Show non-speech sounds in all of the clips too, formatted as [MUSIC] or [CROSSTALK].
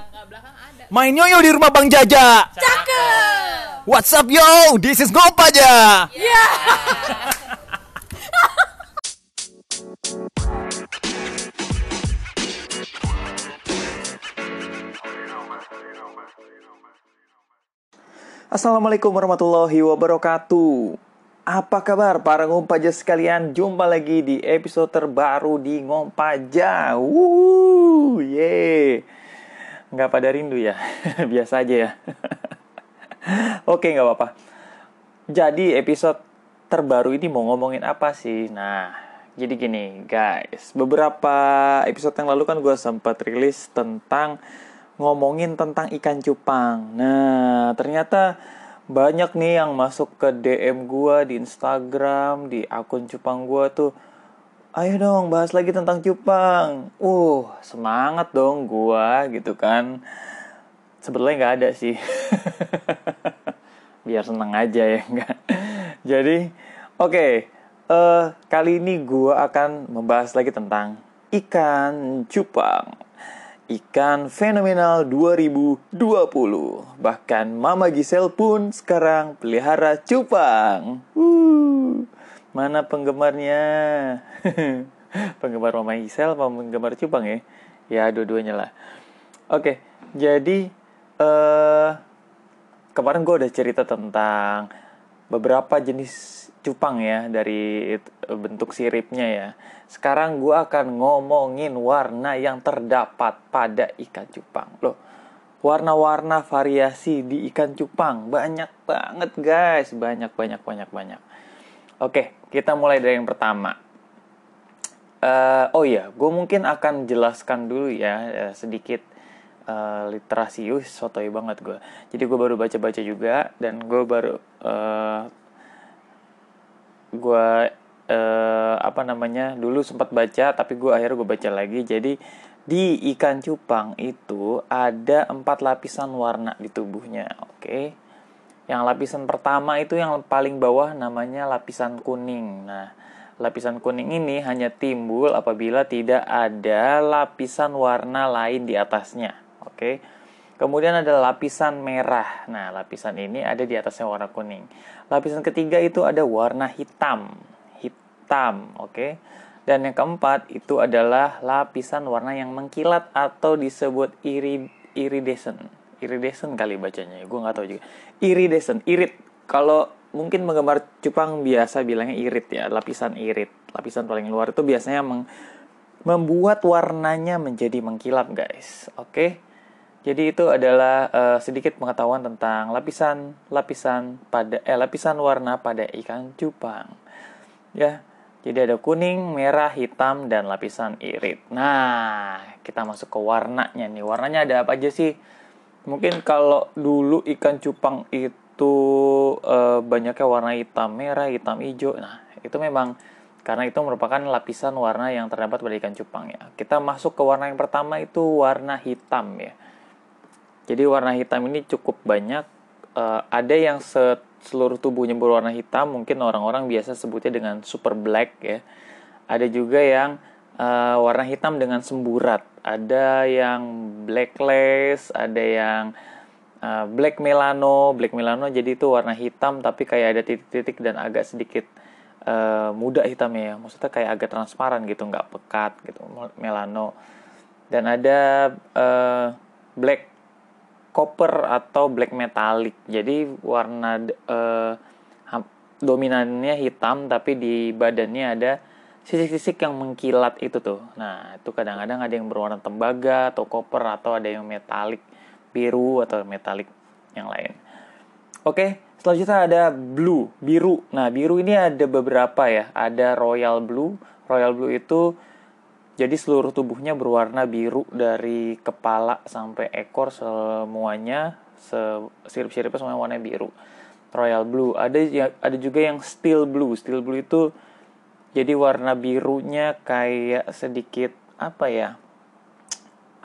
tangga belakang ada. Main yoyo di rumah Bang Jaja. Cakep. What's up yo? This is Ngopaja. Ya. [LAUGHS] Assalamualaikum warahmatullahi wabarakatuh. Apa kabar para ngompaja sekalian? Jumpa lagi di episode terbaru di Ngompaja. Wuh, ye. Nggak pada rindu ya? [LAUGHS] Biasa aja ya. [LAUGHS] Oke, nggak apa-apa. Jadi episode terbaru ini mau ngomongin apa sih? Nah, jadi gini guys. Beberapa episode yang lalu kan gue sempat rilis tentang ngomongin tentang ikan cupang. Nah, ternyata banyak nih yang masuk ke DM gua di Instagram, di akun cupang gua tuh. Ayo dong bahas lagi tentang cupang. Uh, semangat dong gua gitu kan. Sebetulnya nggak ada sih. [LAUGHS] Biar seneng aja ya enggak. Jadi, oke. eh, kali ini gua akan membahas lagi tentang ikan cupang ikan fenomenal 2020. Bahkan Mama Gisel pun sekarang pelihara cupang. Uh, mana penggemarnya? [LAUGHS] Penggemar Mama Gisel apa penggemar cupang ya? Ya dua-duanya lah. Oke, jadi eh kemarin gue udah cerita tentang beberapa jenis cupang ya dari bentuk siripnya ya. Sekarang gue akan ngomongin warna yang terdapat pada ikan cupang. Loh, warna-warna variasi di ikan cupang banyak banget guys, banyak banyak banyak banyak. Oke, kita mulai dari yang pertama. Eh, oh iya, gue mungkin akan jelaskan dulu ya eh, sedikit eh, literasi. Wih, sotoy banget gue. Jadi gue baru baca-baca juga dan gue baru eh, gue eh, apa namanya dulu sempat baca tapi gue akhirnya gue baca lagi jadi di ikan cupang itu ada empat lapisan warna di tubuhnya oke yang lapisan pertama itu yang paling bawah namanya lapisan kuning nah lapisan kuning ini hanya timbul apabila tidak ada lapisan warna lain di atasnya oke Kemudian ada lapisan merah. Nah, lapisan ini ada di atasnya warna kuning. Lapisan ketiga itu ada warna hitam. Hitam, oke. Dan yang keempat itu adalah lapisan warna yang mengkilat atau disebut iri, iridescent. Iridescent kali bacanya, gue nggak tahu juga. Iridescent, irit. Kalau mungkin penggemar cupang biasa bilangnya irit ya, lapisan irit. Lapisan paling luar itu biasanya meng- membuat warnanya menjadi mengkilap, guys. Oke. Jadi itu adalah eh, sedikit pengetahuan tentang lapisan lapisan pada eh lapisan warna pada ikan cupang. Ya. Jadi ada kuning, merah, hitam dan lapisan irit. Nah, kita masuk ke warnanya nih. Warnanya ada apa aja sih? Mungkin kalau dulu ikan cupang itu eh, banyaknya warna hitam, merah, hitam, hijau. Nah, itu memang karena itu merupakan lapisan warna yang terdapat pada ikan cupang ya. Kita masuk ke warna yang pertama itu warna hitam ya. Jadi warna hitam ini cukup banyak. Eh, ada yang se- seluruh tubuhnya berwarna hitam, mungkin orang-orang biasa sebutnya dengan super black ya. Ada juga yang eh, warna hitam dengan semburat. Ada yang blackless, ada yang eh, black melano. Black melano jadi itu warna hitam tapi kayak ada titik-titik dan agak sedikit eh, muda hitamnya ya. Maksudnya kayak agak transparan gitu, nggak pekat gitu. Melano. Dan ada eh, black copper atau black metallic. Jadi warna ham- dominannya hitam tapi di badannya ada sisik-sisik yang mengkilat itu tuh. Nah, itu kadang-kadang ada yang berwarna tembaga atau copper atau ada yang metalik biru atau metalik yang lain. Oke, selanjutnya ada blue, biru. Nah, biru ini ada beberapa ya. Ada royal blue. Royal blue itu jadi seluruh tubuhnya berwarna biru dari kepala sampai ekor semuanya se- sirip-siripnya semuanya warna biru. Royal blue. Ada ya- ada juga yang steel blue. Steel blue itu jadi warna birunya kayak sedikit apa ya?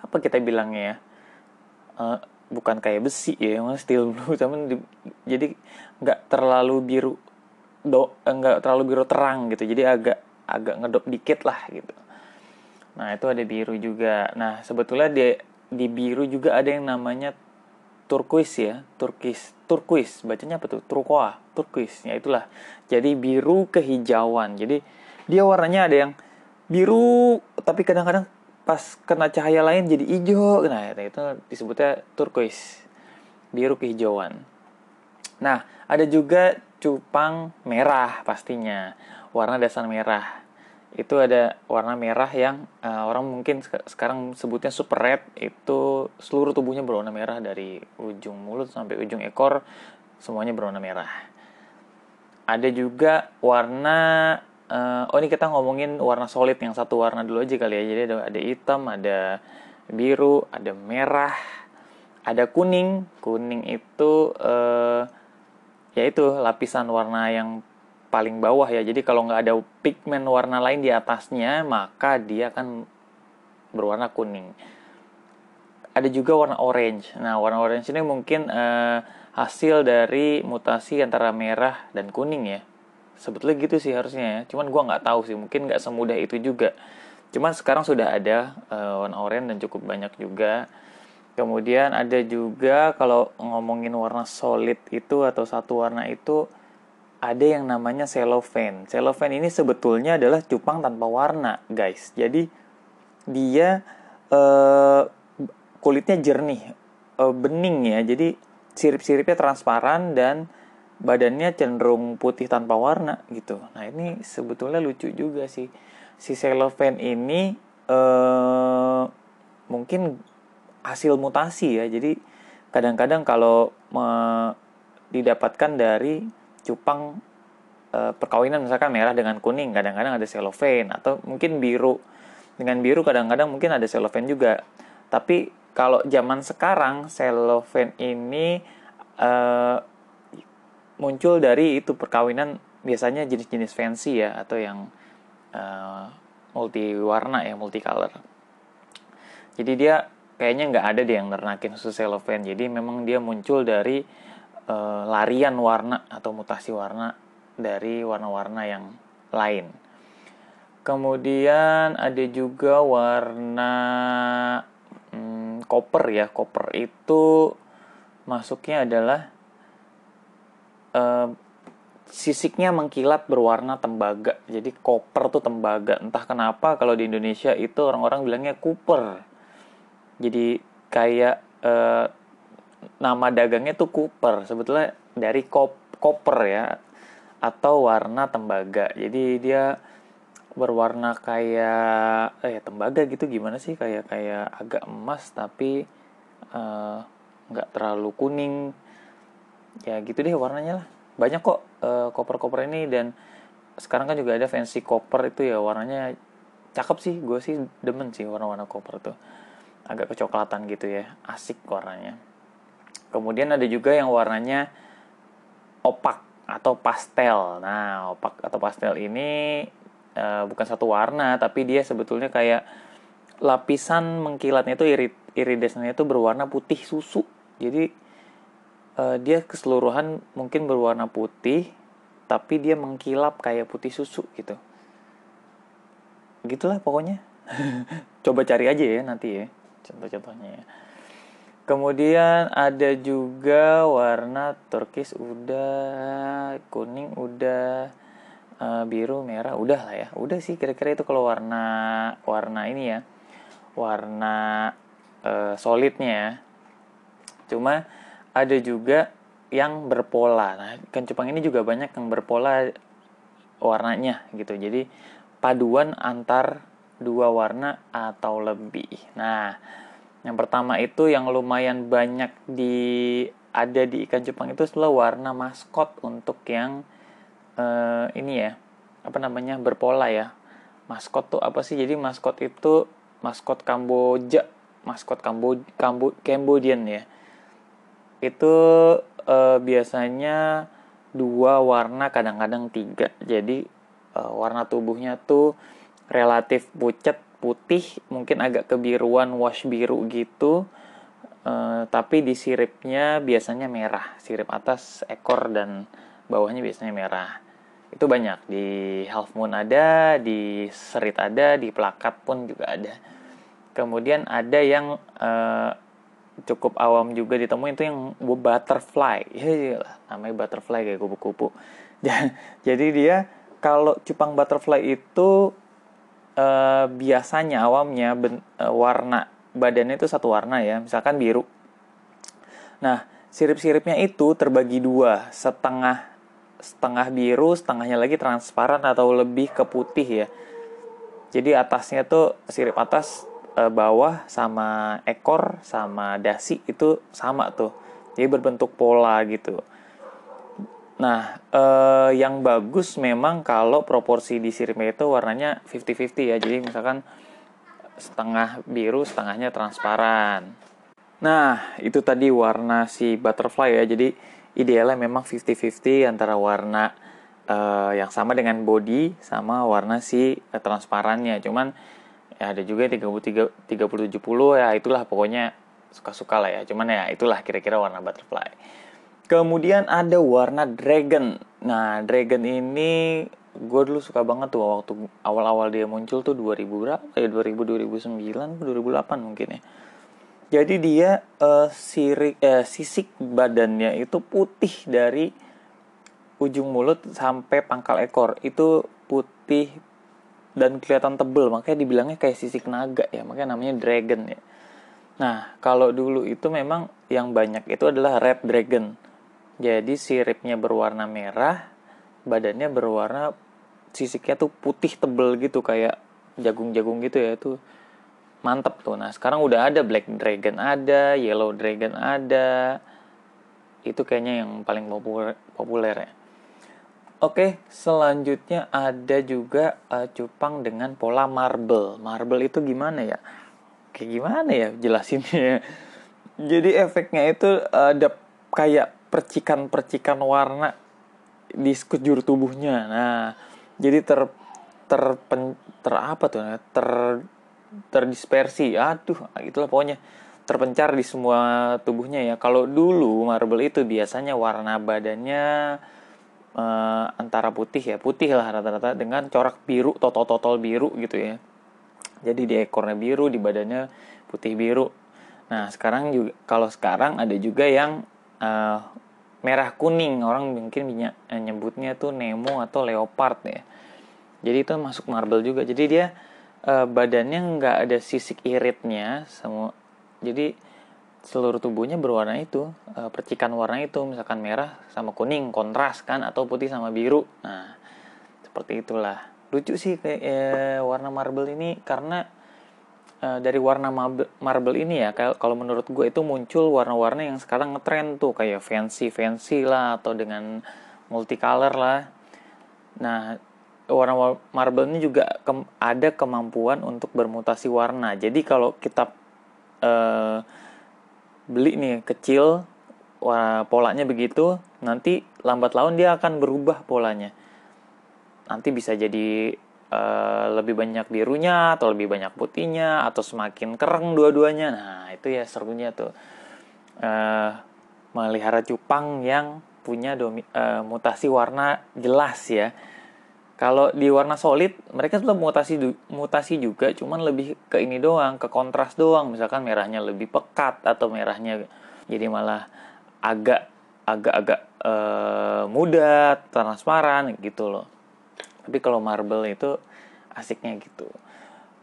Apa kita bilangnya ya? Eh, bukan kayak besi ya, emang steel blue, [LAUGHS] cuman di- jadi nggak terlalu biru do eh, nggak terlalu biru terang gitu. Jadi agak agak ngedop dikit lah gitu. Nah, itu ada biru juga. Nah, sebetulnya di di biru juga ada yang namanya turquoise ya turquoise turquoise bacanya apa tuh? Turquoise turquoise ya itulah. Jadi biru kehijauan. Jadi dia warnanya ada yang biru tapi kadang-kadang pas kena cahaya lain jadi hijau. Nah itu disebutnya turquoise biru kehijauan. Nah ada juga cupang merah pastinya. Warna dasar merah itu ada warna merah yang uh, orang mungkin sekarang sebutnya super red. Itu seluruh tubuhnya berwarna merah dari ujung mulut sampai ujung ekor semuanya berwarna merah. Ada juga warna uh, oh ini kita ngomongin warna solid yang satu warna dulu aja kali ya. Jadi ada, ada hitam ada biru ada merah ada kuning. Kuning itu uh, yaitu lapisan warna yang paling bawah ya. Jadi kalau nggak ada pigmen warna lain di atasnya maka dia akan berwarna kuning. Ada juga warna orange. Nah warna orange ini mungkin uh, hasil dari mutasi antara merah dan kuning ya. Sebetulnya gitu sih harusnya ya. Cuman gue nggak tahu sih. Mungkin nggak semudah itu juga. Cuman sekarang sudah ada uh, warna oranye dan cukup banyak juga. Kemudian ada juga kalau ngomongin warna solid itu atau satu warna itu ada yang namanya cellophane cellophane ini sebetulnya adalah cupang tanpa warna guys jadi dia uh, kulitnya jernih uh, bening ya jadi sirip-siripnya transparan dan badannya cenderung putih tanpa warna gitu. Nah ini sebetulnya lucu juga sih. Si cellophane ini eh, mungkin hasil mutasi ya. Jadi kadang-kadang kalau me, didapatkan dari cupang eh, perkawinan misalkan merah dengan kuning, kadang-kadang ada cellophane atau mungkin biru. Dengan biru kadang-kadang mungkin ada cellophane juga. Tapi kalau zaman sekarang cellophane ini eh, muncul dari itu perkawinan biasanya jenis-jenis fancy ya atau yang uh, multi warna ya multicolor. Jadi dia kayaknya nggak ada deh yang nernakin khusus cellophane. Jadi memang dia muncul dari uh, larian warna atau mutasi warna dari warna-warna yang lain kemudian ada juga warna hmm, copper ya copper itu masuknya adalah uh, sisiknya mengkilat berwarna tembaga. Jadi koper tuh tembaga. Entah kenapa kalau di Indonesia itu orang-orang bilangnya cooper. Jadi kayak uh, nama dagangnya tuh cooper. Sebetulnya dari kop koper ya atau warna tembaga. Jadi dia berwarna kayak eh tembaga gitu gimana sih? Kayak kayak agak emas tapi eh, nggak uh, terlalu kuning. Ya gitu deh warnanya lah. Banyak kok uh, koper-koper ini dan sekarang kan juga ada fancy koper itu ya. Warnanya cakep sih. Gue sih demen sih warna-warna koper tuh. Agak kecoklatan gitu ya. Asik warnanya kemudian ada juga yang warnanya opak atau pastel. Nah opak atau pastel ini uh, bukan satu warna tapi dia sebetulnya kayak lapisan mengkilatnya itu irid itu berwarna putih susu. Jadi uh, dia keseluruhan mungkin berwarna putih tapi dia mengkilap kayak putih susu gitu. Gitulah pokoknya. [LAUGHS] Coba cari aja ya nanti ya contoh-contohnya ya kemudian ada juga warna turkis udah kuning udah uh, biru merah udah lah ya udah sih kira-kira itu kalau warna warna ini ya warna uh, solidnya ya cuma ada juga yang berpola. Nah, ikan cupang ini juga banyak yang berpola warnanya gitu. Jadi paduan antar dua warna atau lebih. Nah, yang pertama itu yang lumayan banyak di ada di ikan cupang itu adalah warna maskot untuk yang uh, ini ya apa namanya berpola ya. Maskot tuh apa sih? Jadi maskot itu maskot Kamboja, maskot Kambo Kambo Cambodian ya itu uh, biasanya dua warna kadang-kadang tiga jadi uh, warna tubuhnya tuh relatif pucat putih mungkin agak kebiruan wash biru gitu. Uh, tapi di siripnya biasanya merah. Sirip atas ekor dan bawahnya biasanya merah. Itu banyak. Di half moon ada di serit ada di plakat pun juga ada. Kemudian ada yang uh, cukup awam juga ditemuin itu yang butterfly. [LAUGHS] Ya namanya butterfly kayak kupu-kupu. [LAUGHS] Jadi dia kalau cupang butterfly itu uh, biasanya awamnya ben, uh, warna badannya itu satu warna ya misalkan biru nah sirip-siripnya itu terbagi dua setengah setengah biru, setengahnya lagi transparan atau lebih ke putih ya. Jadi atasnya tuh sirip atas e, bawah sama ekor sama dasi itu sama tuh. Jadi berbentuk pola gitu. Nah, e, yang bagus memang kalau proporsi di siripnya itu warnanya 50-50 ya. Jadi misalkan setengah biru, setengahnya transparan. Nah, itu tadi warna si butterfly ya. Jadi idealnya memang 50-50 antara warna uh, yang sama dengan body sama warna si uh, transparannya. Cuman ya ada juga 30 30 70 ya itulah pokoknya suka-suka lah ya. Cuman ya itulah kira-kira warna butterfly. Kemudian ada warna dragon. Nah, dragon ini gue dulu suka banget tuh waktu awal-awal dia muncul tuh 2000 berapa ya 2000 2009 2008 mungkin ya jadi dia uh, sirik, uh, sisik badannya itu putih dari ujung mulut sampai pangkal ekor. Itu putih dan kelihatan tebel, makanya dibilangnya kayak sisik naga ya, makanya namanya dragon ya. Nah, kalau dulu itu memang yang banyak itu adalah red dragon. Jadi siripnya berwarna merah, badannya berwarna sisiknya tuh putih tebel gitu kayak jagung-jagung gitu ya itu mantep tuh nah sekarang udah ada black dragon ada yellow dragon ada itu kayaknya yang paling populer populer ya Oke, selanjutnya ada juga uh, cupang dengan pola marble. Marble itu gimana ya? Kayak gimana ya jelasinnya? [LAUGHS] Jadi efeknya itu ada kayak percikan-percikan warna di sekujur tubuhnya. Nah, jadi ter ter, ter apa tuh? Ter terdispersi. Aduh itulah pokoknya. Terpencar di semua tubuhnya ya. Kalau dulu marble itu biasanya warna badannya uh, antara putih ya. Putih lah rata-rata dengan corak biru totol-totol biru gitu ya. Jadi di ekornya biru di badannya putih biru. Nah sekarang juga kalau sekarang ada juga yang uh, merah kuning. Orang mungkin nyebutnya tuh Nemo atau leopard ya. Jadi itu masuk marble juga. Jadi dia uh, badannya nggak ada sisik iritnya semua. Jadi seluruh tubuhnya berwarna itu uh, percikan warna itu misalkan merah sama kuning kontras kan atau putih sama biru. Nah seperti itulah. Lucu sih kayak eh, warna marble ini karena uh, dari warna marble ini ya kalau menurut gue itu muncul warna-warna yang sekarang ngetrend tuh kayak fancy fancy lah atau dengan multicolor lah nah warna marble ini juga ke, ada kemampuan untuk bermutasi warna. Jadi kalau kita uh, beli nih kecil warna polanya begitu, nanti lambat laun dia akan berubah polanya. Nanti bisa jadi uh, lebih banyak birunya atau lebih banyak putihnya atau semakin kereng dua-duanya. Nah, itu ya serunya tuh. Uh, melihara cupang yang punya domi, uh, mutasi warna jelas ya kalau di warna solid, mereka tuh mutasi mutasi juga, cuman lebih ke ini doang, ke kontras doang. Misalkan merahnya lebih pekat atau merahnya jadi malah agak agak-agak uh, muda, transparan gitu loh. Tapi kalau marble itu asiknya gitu.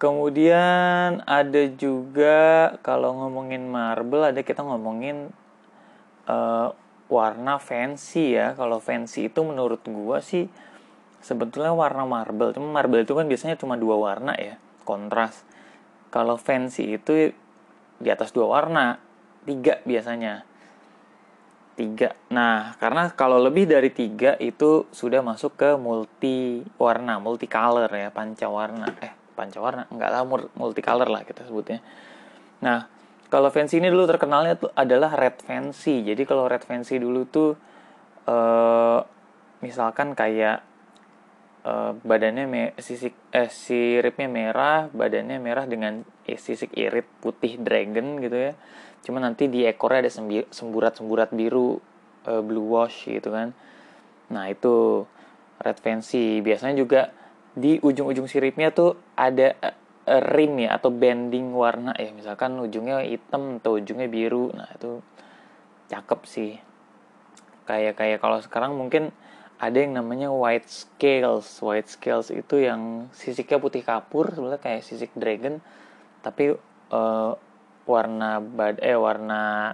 Kemudian ada juga kalau ngomongin marble ada kita ngomongin uh, warna fancy ya. Kalau fancy itu menurut gua sih sebetulnya warna marble cuma marble itu kan biasanya cuma dua warna ya kontras kalau fancy itu di atas dua warna tiga biasanya tiga. Nah karena kalau lebih dari tiga itu sudah masuk ke multi warna multi color ya pancawarna. Eh pancawarna enggak lah multi color lah kita sebutnya. Nah kalau fancy ini dulu terkenalnya tuh adalah red fancy. Jadi kalau red fancy dulu tuh eh, misalkan kayak uh, badannya me sisik eh siripnya merah badannya merah dengan eh, sisik irit putih dragon gitu ya. Cuma nanti di ekornya ada semburat-semburat biru uh, blue wash gitu kan. Nah itu red fancy. Biasanya juga di ujung-ujung siripnya tuh ada eh, rim ya atau bending warna ya. Misalkan ujungnya hitam atau ujungnya biru. Nah itu cakep sih. Kayak kayak kalau sekarang mungkin ada yang namanya white scales. White scales itu yang sisiknya putih kapur sebenarnya kayak sisik dragon. Tapi uh, warna bad eh warna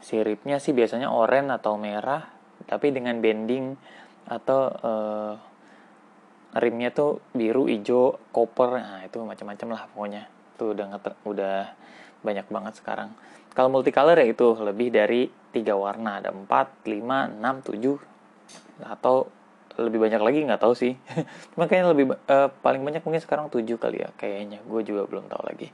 siripnya sih biasanya oranye atau merah. Tapi dengan bending atau uh, rimnya tuh biru, hijau, copper, nah itu macam-macam lah pokoknya. Tuh udah udah banyak banget sekarang. Kalau multicolor ya itu lebih dari tiga warna, ada 4, 5, 6, 7 atau lebih banyak lagi nggak tahu sih. [LAUGHS] Cuma kayaknya lebih uh, paling banyak mungkin sekarang 7 kali ya kayaknya. Gue juga belum tahu lagi.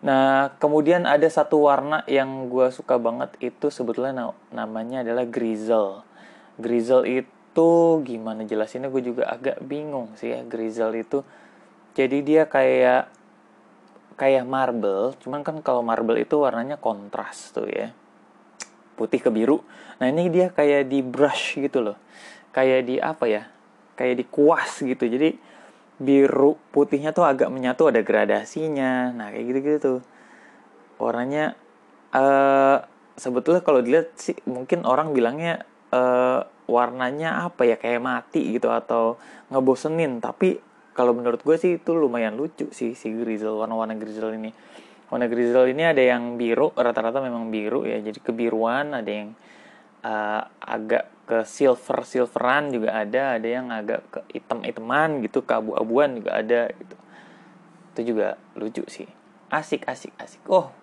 Nah, kemudian ada satu warna yang gue suka banget itu sebetulnya namanya adalah grizzle. Grizzle itu gimana jelasinnya gue juga agak bingung sih ya grizzle itu jadi dia kayak kayak marble cuman kan kalau marble itu warnanya kontras tuh ya putih ke biru. Nah ini dia kayak di brush gitu loh. Kayak di apa ya? Kayak di kuas gitu. Jadi biru putihnya tuh agak menyatu ada gradasinya. Nah kayak gitu gitu tuh. Warnanya uh, sebetulnya kalau dilihat sih mungkin orang bilangnya uh, warnanya apa ya? Kayak mati gitu atau ngebosenin. Tapi kalau menurut gue sih itu lumayan lucu sih si grizzle warna-warna grizzle ini warna grizzle ini ada yang biru rata-rata memang biru ya jadi kebiruan ada yang uh, agak ke silver silveran juga ada ada yang agak ke hitam hitaman gitu ke abu-abuan juga ada gitu. Itu juga lucu sih. Asik asik asik. Oh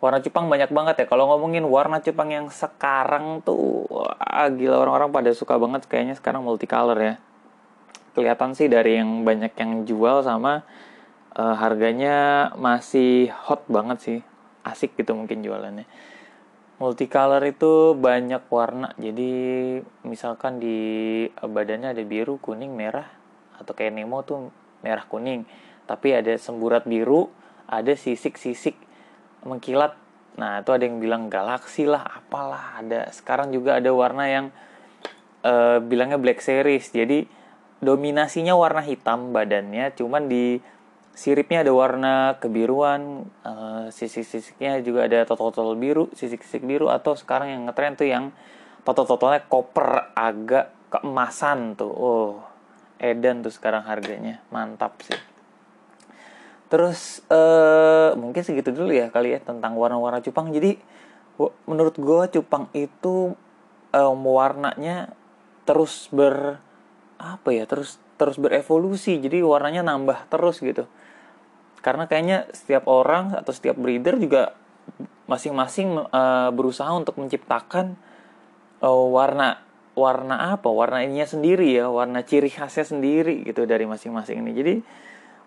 warna cupang banyak banget ya. Kalau ngomongin warna cupang yang sekarang tuh wah, gila orang-orang pada suka banget kayaknya sekarang multicolor ya. Kelihatan sih dari yang banyak yang jual sama uh, harganya masih hot banget sih. Asik gitu mungkin jualannya. Multicolor itu banyak warna. Jadi misalkan di badannya ada biru kuning merah. Atau kayak Nemo tuh merah kuning. Tapi ada semburat biru ada sisik-sisik mengkilat. Nah itu ada yang bilang galaksi lah apalah ada. Sekarang juga ada warna yang uh, bilangnya black series. Jadi dominasinya warna hitam badannya cuman di siripnya ada warna kebiruan uh, sisik-sisiknya juga ada totol-totol biru sisik-sisik biru atau sekarang yang ngetren tuh yang totol-totolnya koper agak keemasan tuh. Oh edan tuh sekarang harganya. Mantap sih. Terus uh, mungkin segitu dulu ya kali ya tentang warna-warna cupang. Jadi menurut gue cupang itu um, warnanya terus ber apa ya terus terus berevolusi. Jadi warnanya nambah terus gitu karena kayaknya setiap orang atau setiap breeder juga masing-masing uh, berusaha untuk menciptakan uh, warna warna apa warna ininya sendiri ya warna ciri khasnya sendiri gitu dari masing-masing ini jadi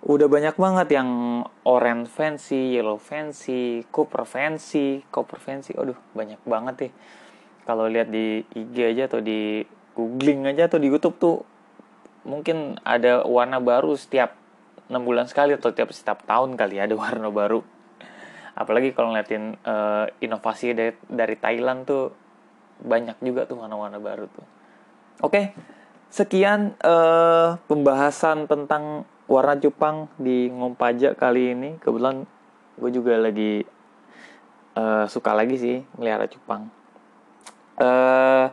udah banyak banget yang orange fancy, yellow fancy, copper fancy, copper fancy. Aduh, banyak banget deh. Kalau lihat di IG aja atau di googling aja atau di YouTube tuh mungkin ada warna baru setiap 6 bulan sekali atau tiap setiap tahun kali ada warna baru. Apalagi kalau ngeliatin uh, inovasi dari, dari Thailand tuh banyak juga tuh warna-warna baru tuh. Oke, sekian uh, pembahasan tentang warna cupang di Ngompaja kali ini kebetulan gue juga lagi uh, suka lagi sih melihara cupang uh,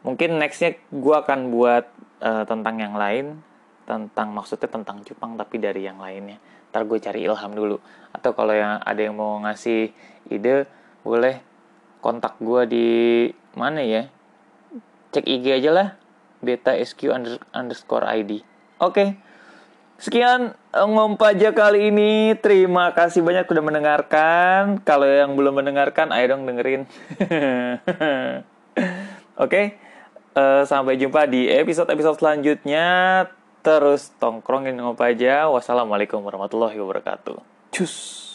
mungkin nextnya gue akan buat uh, tentang yang lain tentang maksudnya tentang cupang tapi dari yang lainnya ntar gue cari ilham dulu atau kalau yang ada yang mau ngasih ide boleh kontak gue di mana ya cek IG aja lah beta sq underscore id oke okay. Sekian eh, ngompaja kali ini. Terima kasih banyak sudah mendengarkan. Kalau yang belum mendengarkan, ayo dong dengerin. [LAUGHS] Oke, okay? uh, eh, sampai jumpa di episode-episode selanjutnya. Terus tongkrongin ngompaja. Wassalamualaikum warahmatullahi wabarakatuh. Cus.